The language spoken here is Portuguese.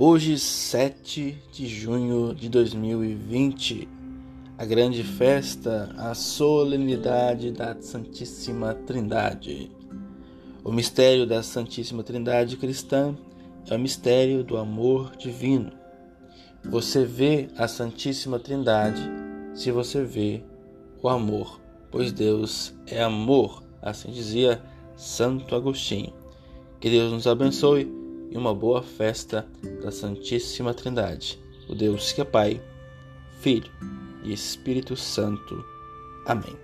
Hoje, 7 de junho de 2020, a grande festa, a solenidade da Santíssima Trindade. O mistério da Santíssima Trindade cristã é o mistério do amor divino. Você vê a Santíssima Trindade se você vê o amor, pois Deus é amor, assim dizia Santo Agostinho. Que Deus nos abençoe e uma boa festa da Santíssima Trindade, o Deus que é Pai, Filho e Espírito Santo. Amém.